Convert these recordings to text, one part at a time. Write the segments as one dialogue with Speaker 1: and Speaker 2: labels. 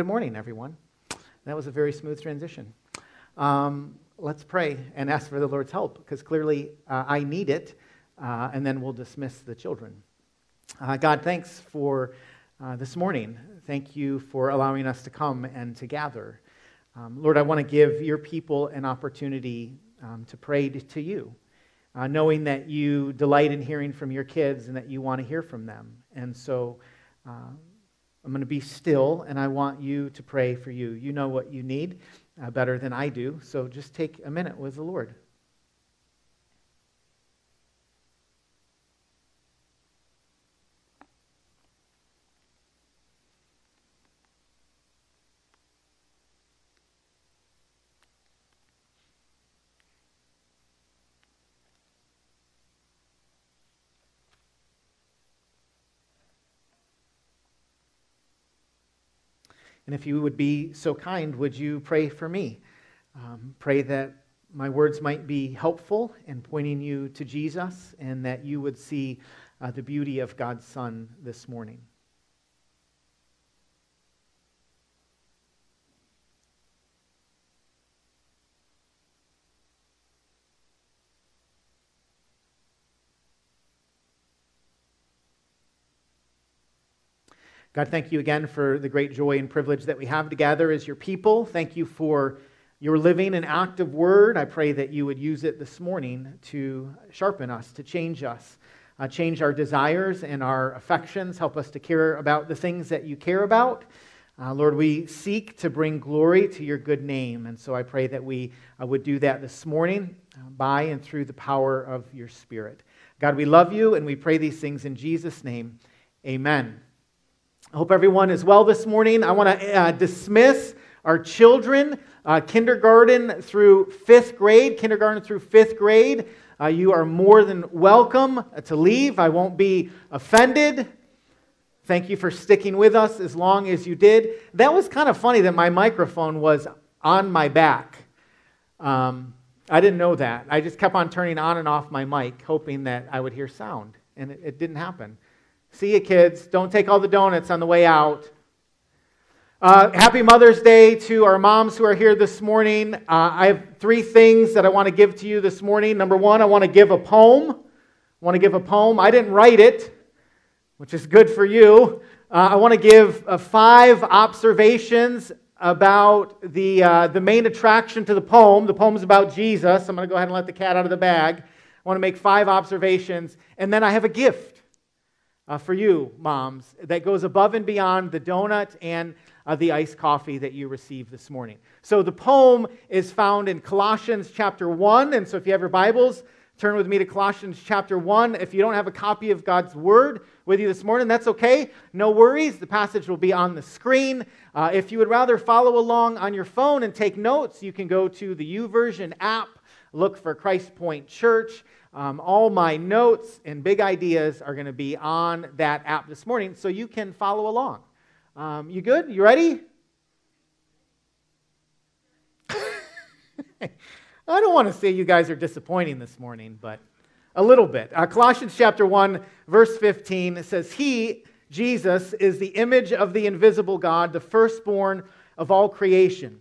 Speaker 1: Good morning, everyone. That was a very smooth transition. Um, let's pray and ask for the Lord's help because clearly uh, I need it, uh, and then we'll dismiss the children. Uh, God, thanks for uh, this morning. Thank you for allowing us to come and to gather. Um, Lord, I want to give your people an opportunity um, to pray to you, uh, knowing that you delight in hearing from your kids and that you want to hear from them. And so, uh, I'm going to be still, and I want you to pray for you. You know what you need uh, better than I do, so just take a minute with the Lord. And if you would be so kind, would you pray for me? Um, pray that my words might be helpful in pointing you to Jesus and that you would see uh, the beauty of God's Son this morning. God, thank you again for the great joy and privilege that we have together as your people. Thank you for your living and active word. I pray that you would use it this morning to sharpen us, to change us, uh, change our desires and our affections. Help us to care about the things that you care about. Uh, Lord, we seek to bring glory to your good name. And so I pray that we uh, would do that this morning uh, by and through the power of your Spirit. God, we love you and we pray these things in Jesus' name. Amen. I hope everyone is well this morning. I want to uh, dismiss our children, uh, kindergarten through fifth grade, kindergarten through fifth grade. Uh, you are more than welcome to leave. I won't be offended. Thank you for sticking with us as long as you did. That was kind of funny that my microphone was on my back. Um, I didn't know that. I just kept on turning on and off my mic, hoping that I would hear sound, and it, it didn't happen. See you, kids. Don't take all the donuts on the way out. Uh, happy Mother's Day to our moms who are here this morning. Uh, I have three things that I want to give to you this morning. Number one, I want to give a poem. I want to give a poem. I didn't write it, which is good for you. Uh, I want to give uh, five observations about the, uh, the main attraction to the poem. The poem is about Jesus. I'm going to go ahead and let the cat out of the bag. I want to make five observations, and then I have a gift uh, for you, moms, that goes above and beyond the donut and uh, the iced coffee that you received this morning. So the poem is found in Colossians chapter 1. And so if you have your Bibles, turn with me to Colossians chapter 1. If you don't have a copy of God's Word with you this morning, that's okay. No worries. The passage will be on the screen. Uh, if you would rather follow along on your phone and take notes, you can go to the YouVersion app, look for Christ Point Church. Um, all my notes and big ideas are going to be on that app this morning, so you can follow along. Um, you good? You ready? I don't want to say you guys are disappointing this morning, but a little bit. Uh, Colossians chapter 1, verse 15, it says, He, Jesus, is the image of the invisible God, the firstborn of all creation.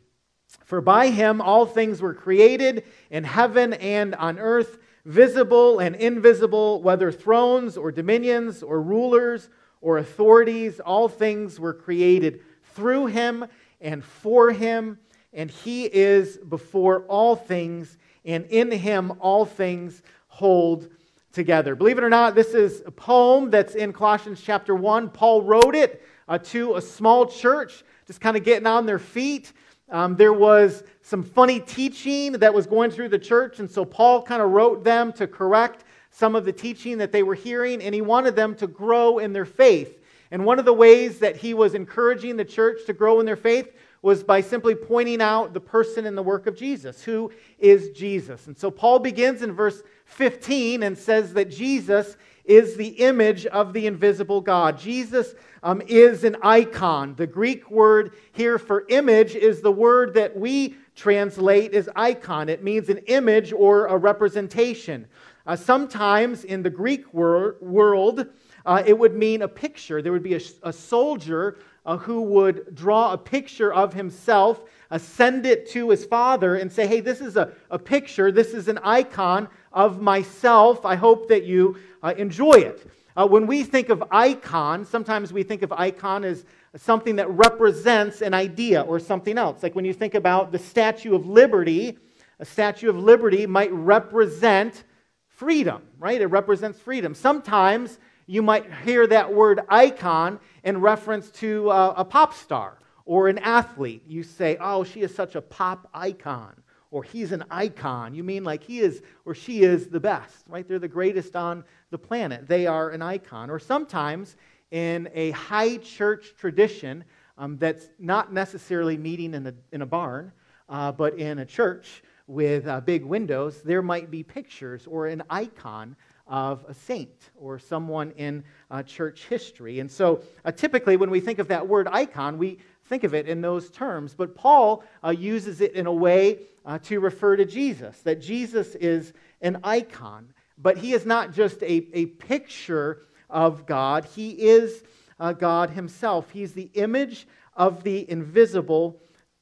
Speaker 1: For by him all things were created in heaven and on earth visible and invisible, whether thrones or dominions or rulers or authorities, all things were created through him and for him, and he is before all things, and in him all things hold together. Believe it or not, this is a poem that's in Colossians chapter 1. Paul wrote it uh, to a small church, just kind of getting on their feet. Um, there was some funny teaching that was going through the church, and so Paul kind of wrote them to correct some of the teaching that they were hearing, and he wanted them to grow in their faith. And one of the ways that he was encouraging the church to grow in their faith was by simply pointing out the person and the work of Jesus. Who is Jesus? And so Paul begins in verse 15 and says that Jesus is the image of the invisible God. Jesus um, is an icon. The Greek word here for image is the word that we translate as icon. It means an image or a representation. Uh, sometimes in the Greek wor- world, uh, it would mean a picture. There would be a, a soldier uh, who would draw a picture of himself, uh, send it to his father, and say, Hey, this is a, a picture, this is an icon of myself. I hope that you uh, enjoy it. Uh, when we think of icon, sometimes we think of icon as something that represents an idea or something else. Like when you think about the Statue of Liberty, a Statue of Liberty might represent freedom, right? It represents freedom. Sometimes you might hear that word icon in reference to uh, a pop star or an athlete. You say, oh, she is such a pop icon, or he's an icon. You mean like he is or she is the best, right? They're the greatest on the planet. They are an icon. Or sometimes in a high church tradition um, that's not necessarily meeting in a, in a barn, uh, but in a church with uh, big windows, there might be pictures or an icon of a saint or someone in uh, church history. And so uh, typically, when we think of that word icon, we think of it in those terms. But Paul uh, uses it in a way uh, to refer to Jesus, that Jesus is an icon. But he is not just a, a picture of God, he is uh, God himself. He's the image of the invisible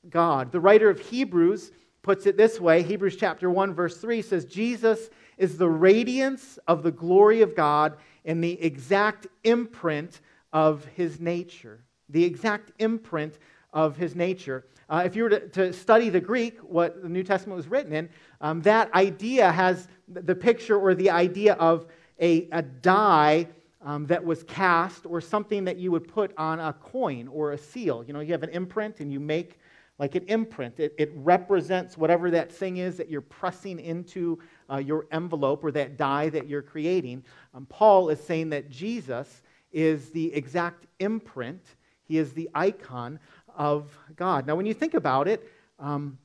Speaker 1: God. The writer of Hebrews puts it this way Hebrews chapter 1, verse 3 says, Jesus is the radiance of the glory of God and the exact imprint of his nature. The exact imprint of his nature. Uh, if you were to, to, study the Greek, what the New Testament was written in, um, that idea has the picture or the idea of a, a die um, that was cast or something that you would put on a coin or a seal. You know, you have an imprint and you make like an imprint. It, it represents whatever that thing is that you're pressing into uh, your envelope or that die that you're creating. Um, Paul is saying that Jesus is the exact imprint, he is the icon of God. Now, when you think about it, um,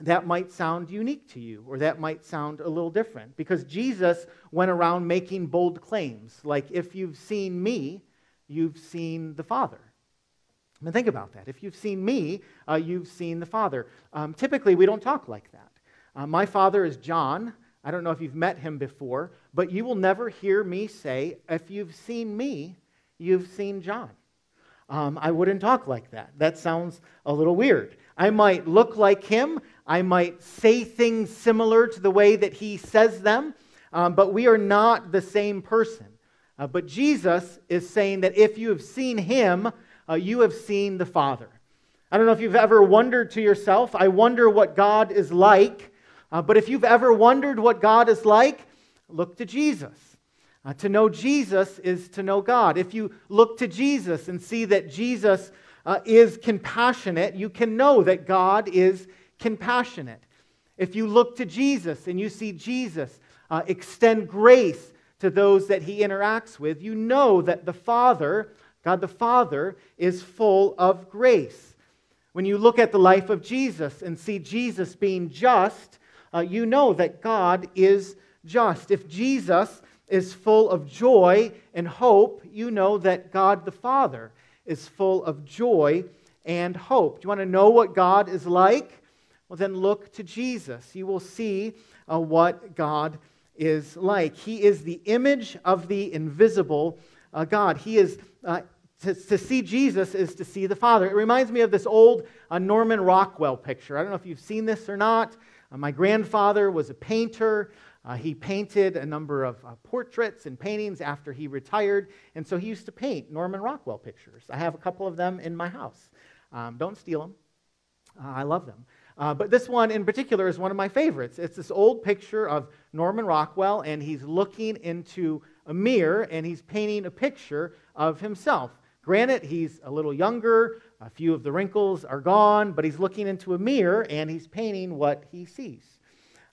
Speaker 1: that might sound unique to you, or that might sound a little different, because Jesus went around making bold claims, like, if you've seen me, you've seen the Father. I mean, think about that. If you've seen me, uh, you've seen the Father. Um, typically, we don't talk like that. Uh, my father is John. I don't know if you've met him before, but you will never hear me say, if you've seen me, you've seen John. Um, I wouldn't talk like that. That sounds a little weird. I might look like him. I might say things similar to the way that he says them, um, but we are not the same person. Uh, but Jesus is saying that if you have seen him, uh, you have seen the Father. I don't know if you've ever wondered to yourself, I wonder what God is like. Uh, but if you've ever wondered what God is like, look to Jesus. Uh, to know Jesus is to know God. If you look to Jesus and see that Jesus uh, is compassionate, you can know that God is compassionate. If you look to Jesus and you see Jesus uh, extend grace to those that he interacts with, you know that the Father, God the Father, is full of grace. When you look at the life of Jesus and see Jesus being just, uh, you know that God is just. If Jesus is full of joy and hope, you know that God the Father is full of joy and hope. Do you want to know what God is like? Well, then look to Jesus. You will see uh, what God is like. He is the image of the invisible uh, God. He is. Uh, to, to, see Jesus is to see the Father. It reminds me of this old uh, Norman Rockwell picture. I don't know if you've seen this or not. Uh, my grandfather was a painter. Uh, he painted a number of uh, portraits and paintings after he retired, and so he used to paint Norman Rockwell pictures. I have a couple of them in my house. Um, don't steal them, uh, I love them. Uh, but this one in particular is one of my favorites. It's this old picture of Norman Rockwell, and he's looking into a mirror and he's painting a picture of himself. Granted, he's a little younger, a few of the wrinkles are gone, but he's looking into a mirror and he's painting what he sees.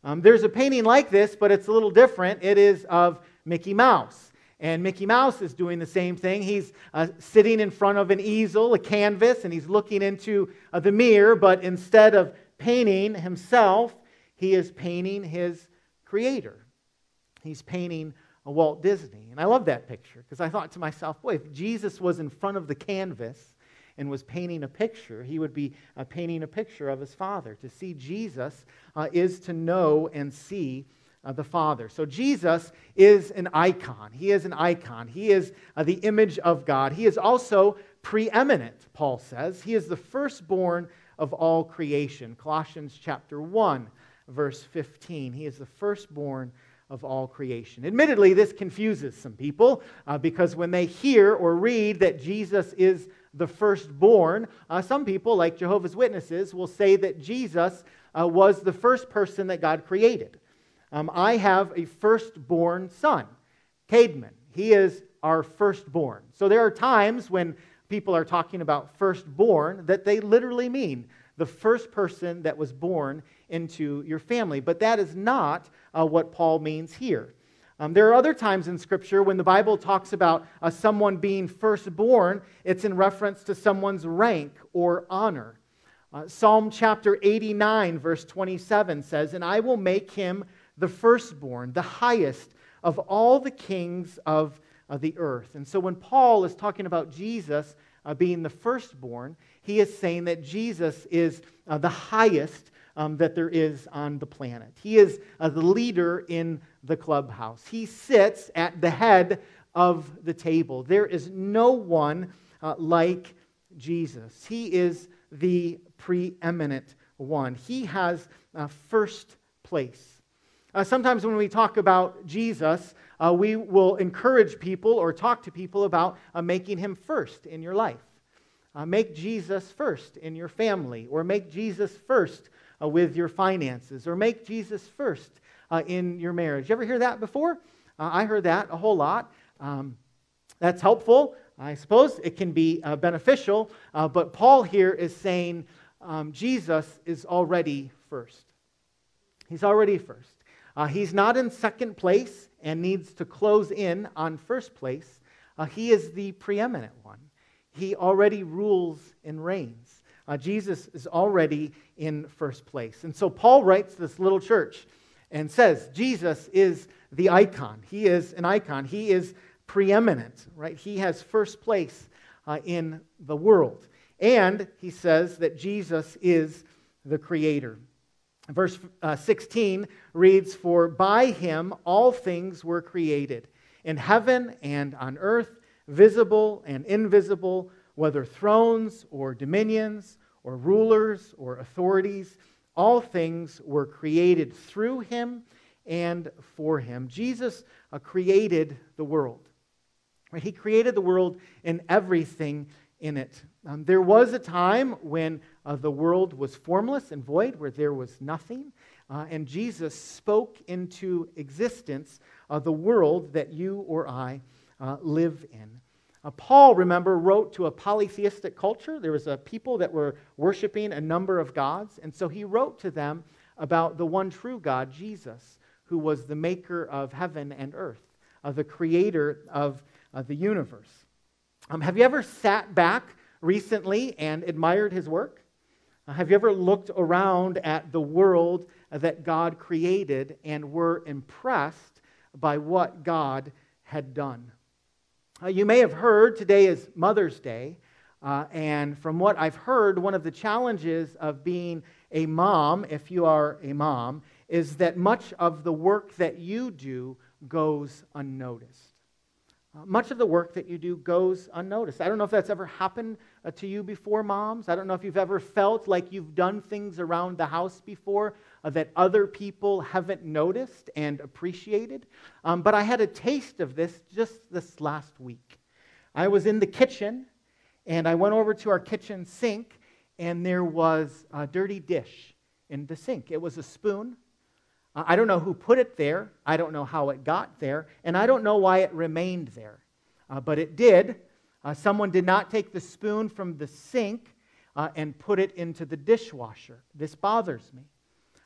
Speaker 1: Um, there's a painting like this, but it's a little different. It is of Mickey Mouse. And Mickey Mouse is doing the same thing. He's uh, sitting in front of an easel, a canvas, and he's looking into uh, the mirror, but instead of painting himself, he is painting his creator. He's painting a Walt Disney. And I love that picture because I thought to myself, boy, if Jesus was in front of the canvas and was painting a picture, he would be uh, painting a picture of his Father. To see Jesus uh, is to know and see uh, the Father. So Jesus is an icon. He is an icon. He is uh, the image of God. He is also preeminent, Paul says. He is the firstborn of all creation. Colossians chapter 1, verse 15. He is the firstborn of all creation. Admittedly, this confuses some people uh, because when they hear or read that Jesus is the firstborn, uh, some people, like Jehovah's Witnesses, will say that Jesus uh, was the first person that God created. Um, I have a firstborn son, Cademan. He is our firstborn. So there are times when people are talking about firstborn that they literally mean the first person that was born into your family. But that is not uh, what Paul means here. Um, there are other times in Scripture when the Bible talks about uh, someone being firstborn, it's in reference to someone's rank or honor. Uh, Psalm chapter 89, verse 27 says, And I will make him the firstborn, the highest of all the kings of uh, the earth. And so when Paul is talking about Jesus uh, being the firstborn, he is saying that Jesus is uh, the highest um, that there is on the planet. He is uh, the leader in the clubhouse. He sits at the head of the table. There is no one uh, like Jesus. He is the preeminent one. He has first place. Uh, sometimes when we talk about Jesus, uh, we will encourage people or talk to people about uh, making him first in your life. Uh, make Jesus first in your family, or make Jesus first uh, with your finances, or make Jesus first uh, in your marriage. You ever hear that before? I heard that a whole lot. Um, that's helpful. I suppose it can be beneficial, but Paul here is saying um, Jesus is already first. He's already first. Uh, he's not in second place and needs to close in on first place. Uh, he is the preeminent one. He already rules and reigns. Uh, Jesus is already in first place. And so Paul writes this little church and says, Jesus is the icon. He is an icon. He is preeminent, right? He has first place uh, in the world. And he says that Jesus is the creator. Verse uh, 16 reads, For by him all things were created, in heaven and on earth, visible and invisible, whether thrones or dominions or rulers or authorities, all things were created through him and for him. Jesus uh, created the world. Right? He created the world and everything in it. Um, there was a time when uh, the world was formless and void, where there was nothing, uh, and Jesus spoke into existence uh, the world that you or I uh, live in. Uh, Paul, remember, wrote to a polytheistic culture. There was a people that were worshiping a number of gods, and so he wrote to them about the one true God, Jesus, who was the maker of heaven and earth, uh, the creator of the universe. Um, have you ever sat back recently and admired his work? Uh, have you ever looked around at the world that God created and were impressed by what God had done? Uh, you may have heard today is Mother's Day, uh, and from what I've heard, one of the challenges of being a mom, if you are a mom, is that much of the work that you do goes unnoticed. Uh, much of the work that you do goes unnoticed. I don't know if that's ever happened to you before, moms. I don't know if you've ever felt like you've done things around the house before uh, that other people haven't noticed and appreciated. Um, but I had a taste of this just this last week. I was in the kitchen and I went over to our kitchen sink, and there was a dirty dish in the sink. It was a spoon I don't know who put it there. I don't know how it got there. And I don't know why it remained there. Uh, but it did. Uh, someone did not take the spoon from the sink uh, and put it into the dishwasher. This bothers me.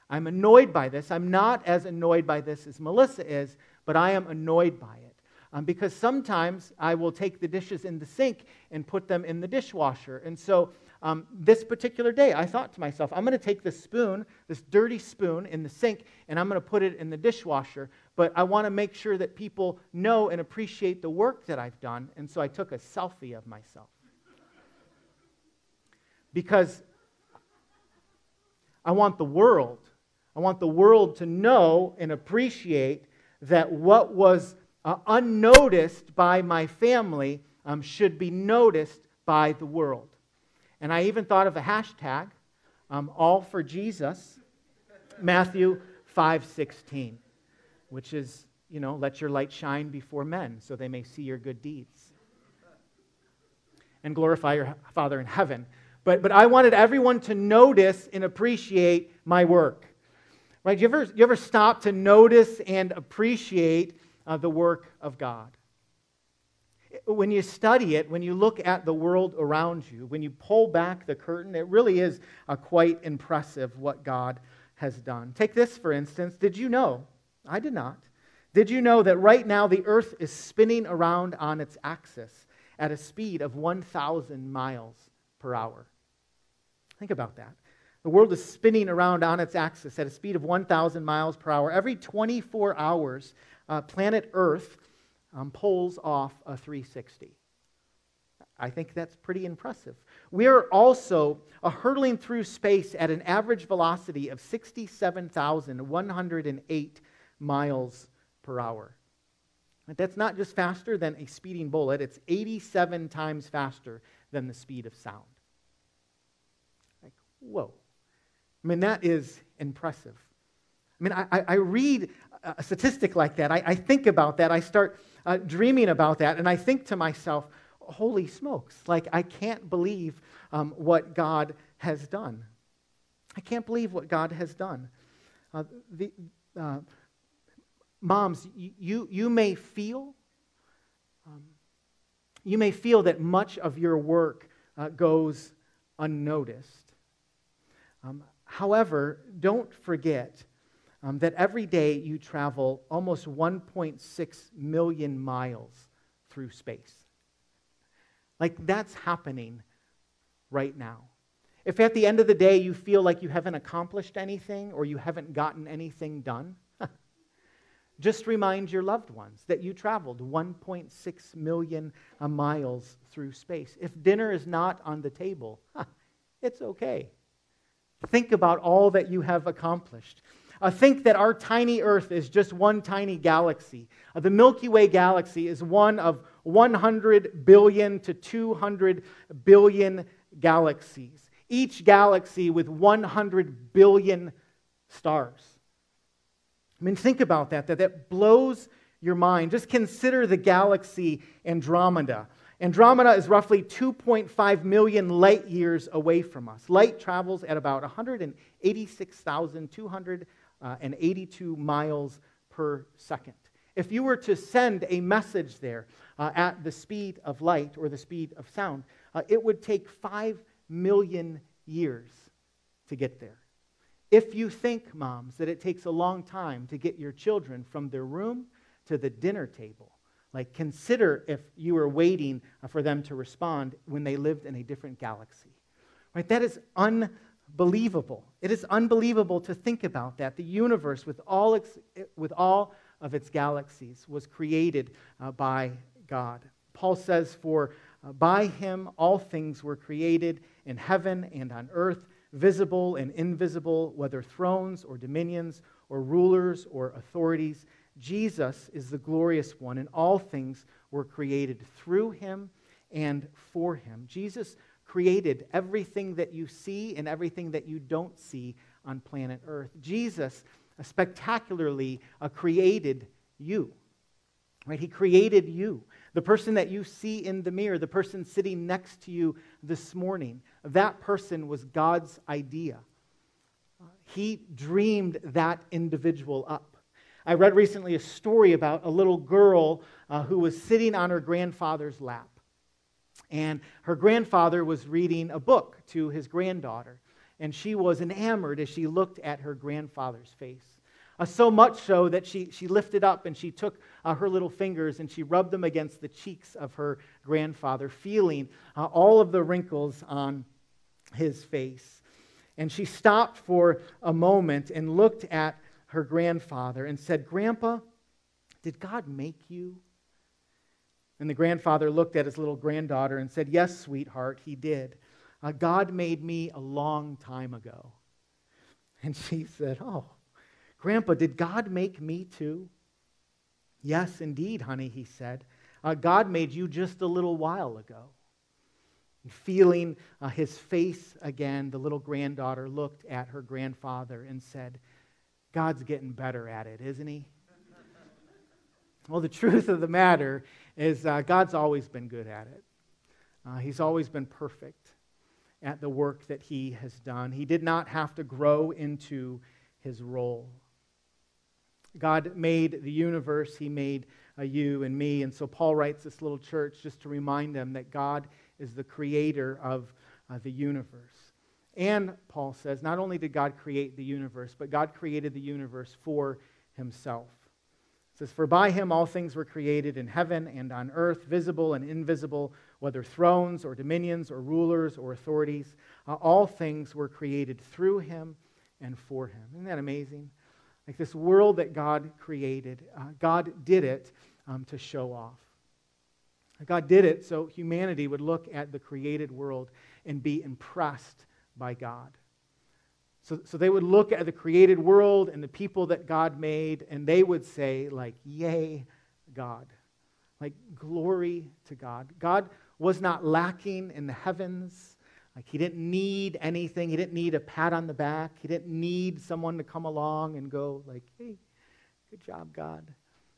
Speaker 1: I'm annoyed by this. I'm not as annoyed by this as Melissa is, but I am annoyed by it. Um, because sometimes I will take the dishes in the sink and put them in the dishwasher. And so um, this particular day, I thought to myself, I'm going to take this spoon, this dirty spoon in the sink, and I'm going to put it in the dishwasher. But I want to make sure that people know and appreciate the work that I've done. And so I took a selfie of myself. Because I want the world, I want the world to know and appreciate that what was uh, unnoticed by my family um, should be noticed by the world. And I even thought of a hashtag, um, all for Jesus, Matthew 5:16, which is, you know, let your light shine before men so they may see your good deeds and glorify your Father in heaven. But, but I wanted everyone to notice and appreciate my work. Right? You ever, you ever stop to notice and appreciate uh, the work of God? When you study it, when you look at the world around you, when you pull back the curtain, it really is uh, quite impressive what God has done. Take this, for instance. Did you know? I did not. Did you know that right now the earth is spinning around on its axis at a speed of 1,000 miles per hour? Think about that. The world is spinning around on its axis at a speed of 1,000 miles per hour. Every 24 hours, uh, planet Earth um, pulls off a 360. I think that's pretty impressive. We are also uh, hurtling through space at an average velocity of 67,108 miles per hour. That's not just faster than a speeding bullet, it's 87 times faster than the speed of sound. Like, whoa. I mean, that is impressive. I mean, I, I read a statistic like that. I, I think about that. I start uh, dreaming about that. And I think to myself, holy smokes, like, I can't believe um, what God has done. I can't believe what God has done. Uh, the, uh, moms, you, you may feel, um, you may feel that much of your work uh, goes unnoticed. Um, however, don't forget um, that every day you travel almost 1.6 million miles through space. Like that's happening right now. If at the end of the day you feel like you haven't accomplished anything or you haven't gotten anything done, just remind your loved ones that you traveled 1.6 million miles through space. If dinner is not on the table, it's okay. Think about all that you have accomplished. Uh, think that our tiny Earth is just one tiny galaxy. Uh, the Milky Way galaxy is one of 100 billion to 200 billion galaxies, each galaxy with 100 billion stars. I mean, think about that, that, that blows your mind. Just consider the galaxy Andromeda. Andromeda is roughly 2.5 million light years away from us. Light travels at about 186,282 miles per second. If you were to send a message there uh, at the speed of light or the speed of sound, uh, it would take 5 million years to get there. If you think, moms, that it takes a long time to get your children from their room to the dinner table, like, consider if you were waiting for them to respond when they lived in a different galaxy. Right? That is unbelievable. It is unbelievable to think about that. The universe, with all, its, with all of its galaxies, was created uh, by God. Paul says, For uh, by him all things were created in heaven and on earth, visible and invisible, whether thrones or dominions or rulers or authorities. Jesus is the glorious one, and all things were created through him and for him. Jesus created everything that you see and everything that you don't see on planet Earth. Jesus spectacularly uh, created you. Right? He created you. The person that you see in the mirror, the person sitting next to you this morning, that person was God's idea. He dreamed that individual up. I read recently a story about a little girl uh, who was sitting on her grandfather's lap. And her grandfather was reading a book to his granddaughter. And she was enamored as she looked at her grandfather's face. Uh, so much so that she, she lifted up and she took uh, her little fingers and she rubbed them against the cheeks of her grandfather, feeling uh, all of the wrinkles on his face. And she stopped for a moment and looked at her grandfather and said, Grandpa, did God make you? And the grandfather looked at his little granddaughter and said, Yes, sweetheart, he did. Uh, God made me a long time ago. And she said, Oh, Grandpa, did God make me too? Yes, indeed, honey, he said. Uh, God made you just a little while ago. And feeling uh, his face again, the little granddaughter looked at her grandfather and said, God's getting better at it, isn't he? well, the truth of the matter is uh, God's always been good at it. Uh, he's always been perfect at the work that he has done. He did not have to grow into his role. God made the universe, He made uh, you and me. And so Paul writes this little church just to remind them that God is the creator of uh, the universe. And Paul says, not only did God create the universe, but God created the universe for Himself. It says, For by Him all things were created in heaven and on earth, visible and invisible, whether thrones or dominions or rulers or authorities. Uh, all things were created through Him and for Him. Isn't that amazing? Like this world that God created, uh, God did it um, to show off. God did it so humanity would look at the created world and be impressed by God. So, so they would look at the created world and the people that God made, and they would say, like, Yay, God. Like, glory to God. God was not lacking in the heavens. Like he didn't need anything. He didn't need a pat on the back. He didn't need someone to come along and go like, "Hey, good job, God."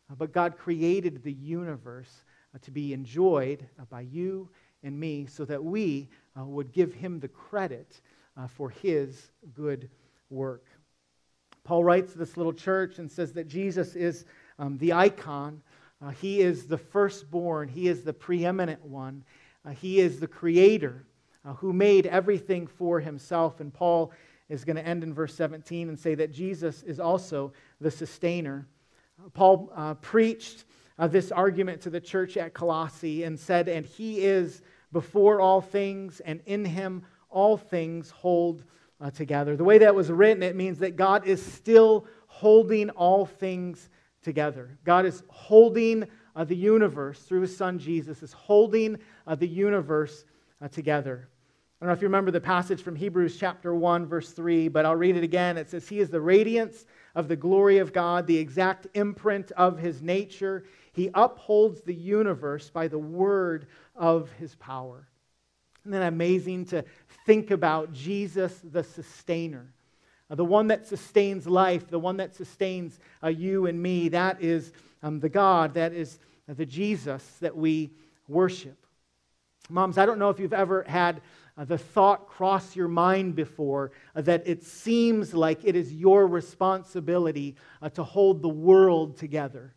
Speaker 1: Uh, but God created the universe uh, to be enjoyed uh, by you and me so that we uh, would give him the credit uh, for his good work. Paul writes to this little church and says that Jesus is um, the icon. Uh, he is the firstborn. He is the preeminent one. he is the creator uh, who made everything for himself. And Paul is going to end in verse 17 and say that Jesus is also the sustainer. Uh, Paul uh, preached uh, this argument to the church at Colossae and said, And he is before all things, and in him all things hold uh, together. The way that was written, it means that God is still holding all things together. God is holding uh, the universe through his son Jesus, is holding uh, the universe together. I don't know if you remember the passage from Hebrews chapter 1, verse 3, but I'll read it again. It says, He is the radiance of the glory of God, the exact imprint of his nature. He upholds the universe by the word of his power. Isn't that amazing to think about Jesus, the sustainer? Uh, the one that sustains life, the one that sustains uh, you and me. That is um, the God, that is uh, the Jesus that we worship. Moms, I don't know if you've ever had uh, the thought cross your mind before uh, that it seems like it is your responsibility uh, to hold the world together.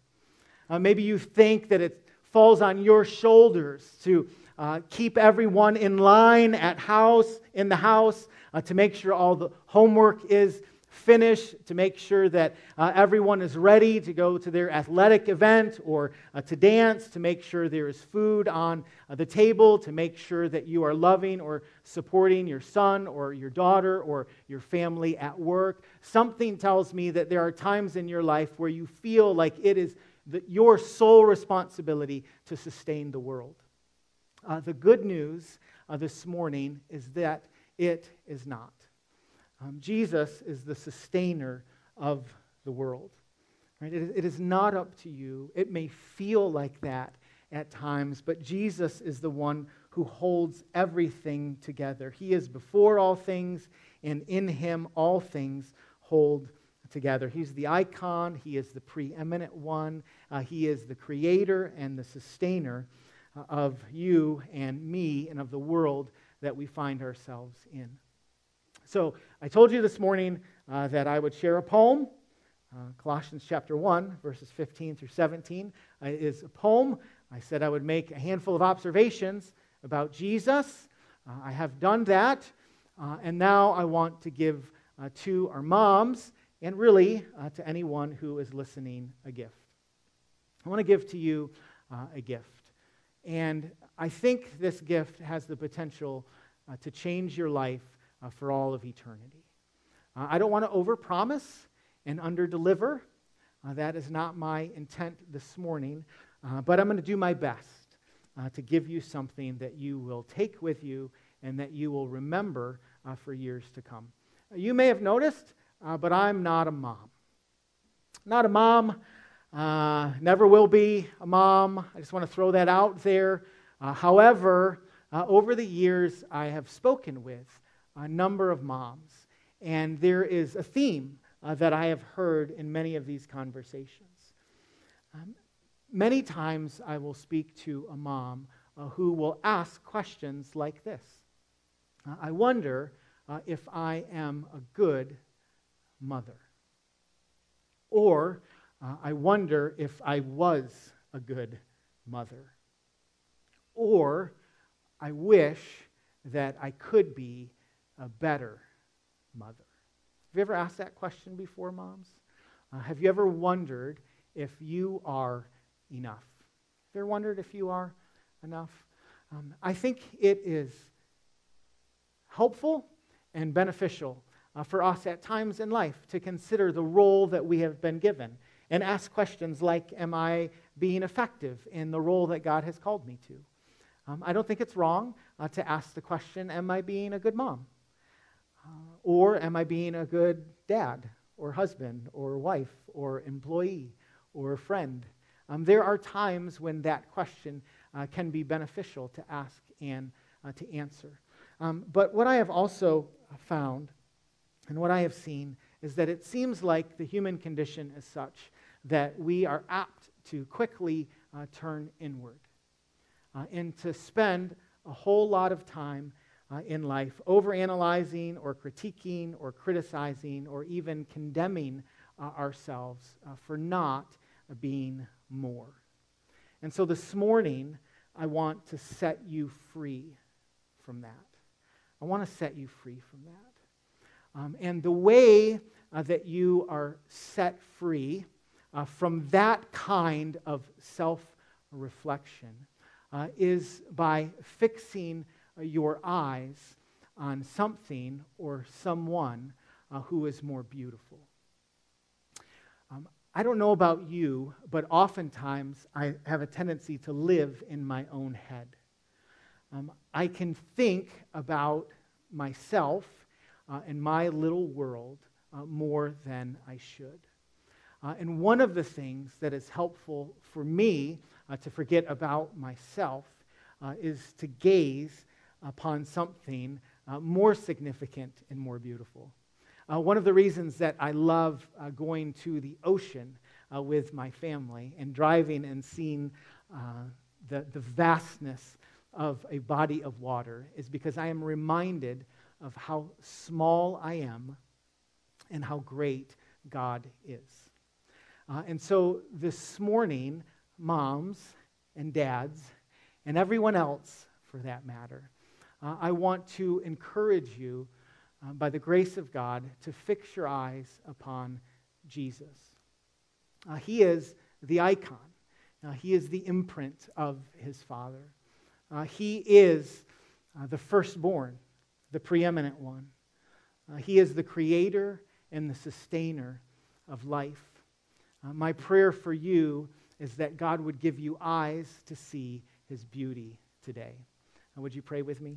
Speaker 1: Uh, maybe you think that it falls on your shoulders to uh, keep everyone in line at house, in the house, uh, to make sure all the homework is finish to make sure that uh, everyone is ready to go to their athletic event or uh, to dance, to make sure there is food on uh, the table, to make sure that you are loving or supporting your son or your daughter or your family at work. Something tells me that there are times in your life where you feel like it is the, your sole responsibility to sustain the world. Uh, the good news uh, this morning is that it is not. Um, Jesus is the sustainer of the world. Right? It, it is not up to you. It may feel like that at times, but Jesus is the one who holds everything together. He is before all things, and in him all things hold together. He's the icon, he is the preeminent one, uh, he is the creator and the sustainer uh, of you and me and of the world that we find ourselves in. So I told you this morning uh, that I would share a poem. Uh, Colossians chapter 1, verses 15 through 17 uh, is a poem. I said I would make a handful of observations about Jesus. Uh, I have done that. Uh, and now I want to give uh, to our moms and really to anyone who is listening a gift. I want to give to you a gift. And I think this gift has the potential to change your life uh, for all of eternity. Uh, I don't want to overpromise and underdeliver. Uh, that is not my intent this morning, uh, but I'm going to do my best uh, to give you something that you will take with you and that you will remember uh, for years to come. You may have noticed, but I'm not a mom. Not a mom. never will be a mom. I just want to throw that out there. however, uh, over the years, I have spoken with a number of moms, and there is a theme uh, that I have heard in many of these conversations. Um, many times, I will speak to a mom uh, who will ask questions like this uh, I wonder uh, if I am a good mother. Or, uh, I wonder if I was a good mother. Or, I wish that I could be a better mother. Have you ever asked that question before, moms? Uh, have you ever wondered if you are enough? Have you ever wondered if you are enough? Um, I think it is helpful and beneficial uh, for us at times in life to consider the role that we have been given and ask questions like Am I being effective in the role that God has called me to? Um, I don't think it's wrong uh, to ask the question Am I being a good mom? Or am I being a good dad or husband or wife or employee or friend? Um, there are times when that question uh, can be beneficial to ask and uh, to answer. Um, but what I have also found and what I have seen is that it seems like the human condition is such that we are apt to quickly uh, turn inward uh, and to spend a whole lot of time uh, in life overanalyzing or critiquing or criticizing or even condemning uh, ourselves uh, for not being more. And so this morning, I want to set you free from that. I want to set you free from that. Um, and the way uh, that you are set free uh, from that kind of self reflection uh, is by fixing your eyes on something or someone uh, who is more beautiful. Um, I don't know about you, but oftentimes I have a tendency to live in my own head. Um, I can think about myself uh, and my little world uh, more than I should. Uh, and one of the things that is helpful for me uh, to forget about myself uh, is to gaze upon something uh, more significant and more beautiful. Uh, one of the reasons that I love uh, going to the ocean with my family and driving and seeing the, the vastness of a body of water is because I am reminded of how small I am and how great God is. Uh, and so this morning, moms and dads, and everyone else for that matter, uh, I want to encourage you, uh, by the grace of God, to fix your eyes upon Jesus. Uh, he is the icon, uh, he is the imprint of his Father. Uh, he is the firstborn, the preeminent one. he is the creator and the sustainer of life. Uh, my prayer for you is that God would give you eyes to see his beauty today. Uh, would you pray with me?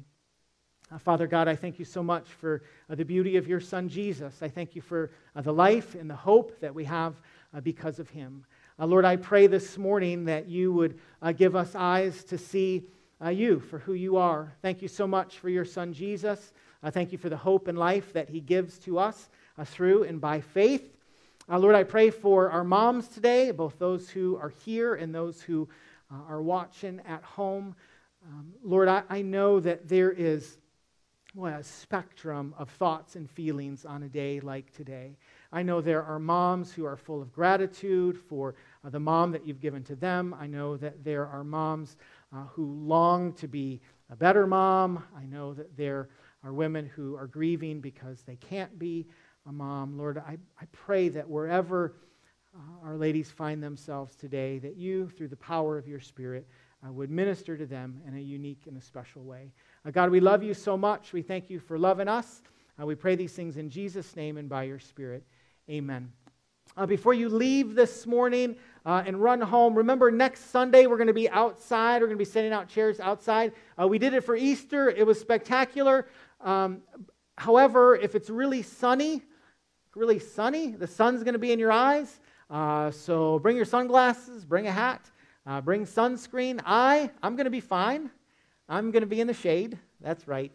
Speaker 1: Uh, Father God, I thank you so much for uh, the beauty of your son Jesus. I thank you for uh, the life and the hope that we have uh, because of him. Lord, I pray this morning that you would give us eyes to see you for who you are. Thank you so much for your son Jesus. I thank you for the hope and life that he gives to us through and by faith. Uh, Lord, I pray for our moms today, both those who are here and those who uh, are watching at home. Um, Lord, I, I, know that there is a spectrum of thoughts and feelings on a day like today. I know there are moms who are full of gratitude for uh, the mom that you've given to them. I know that there are moms uh, who long to be a better mom. I know that there are women who are grieving because they can't be a mom. Lord, I, I pray that wherever uh, our ladies find themselves today, that you, through the power of your Spirit, uh, would minister to them in a unique and a special way. Uh, God, we love you so much. We thank you for loving us. Uh, we pray these things in Jesus' name and by your Spirit. Amen. Uh, before you leave this morning uh, and run home, remember next Sunday we're going to be outside. We're going to be setting out chairs outside. we did it for Easter, it was spectacular. Um, however, if it's really sunny, really sunny. The sun's going to be in your eyes. Uh, so bring your sunglasses, bring a hat, uh, bring sunscreen. I, I'm going to be fine. I'm going to be in the shade. That's right.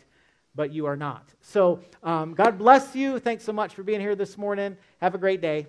Speaker 1: But you are not. So, um, God bless you. Thanks so much for being here this morning. Have a great day.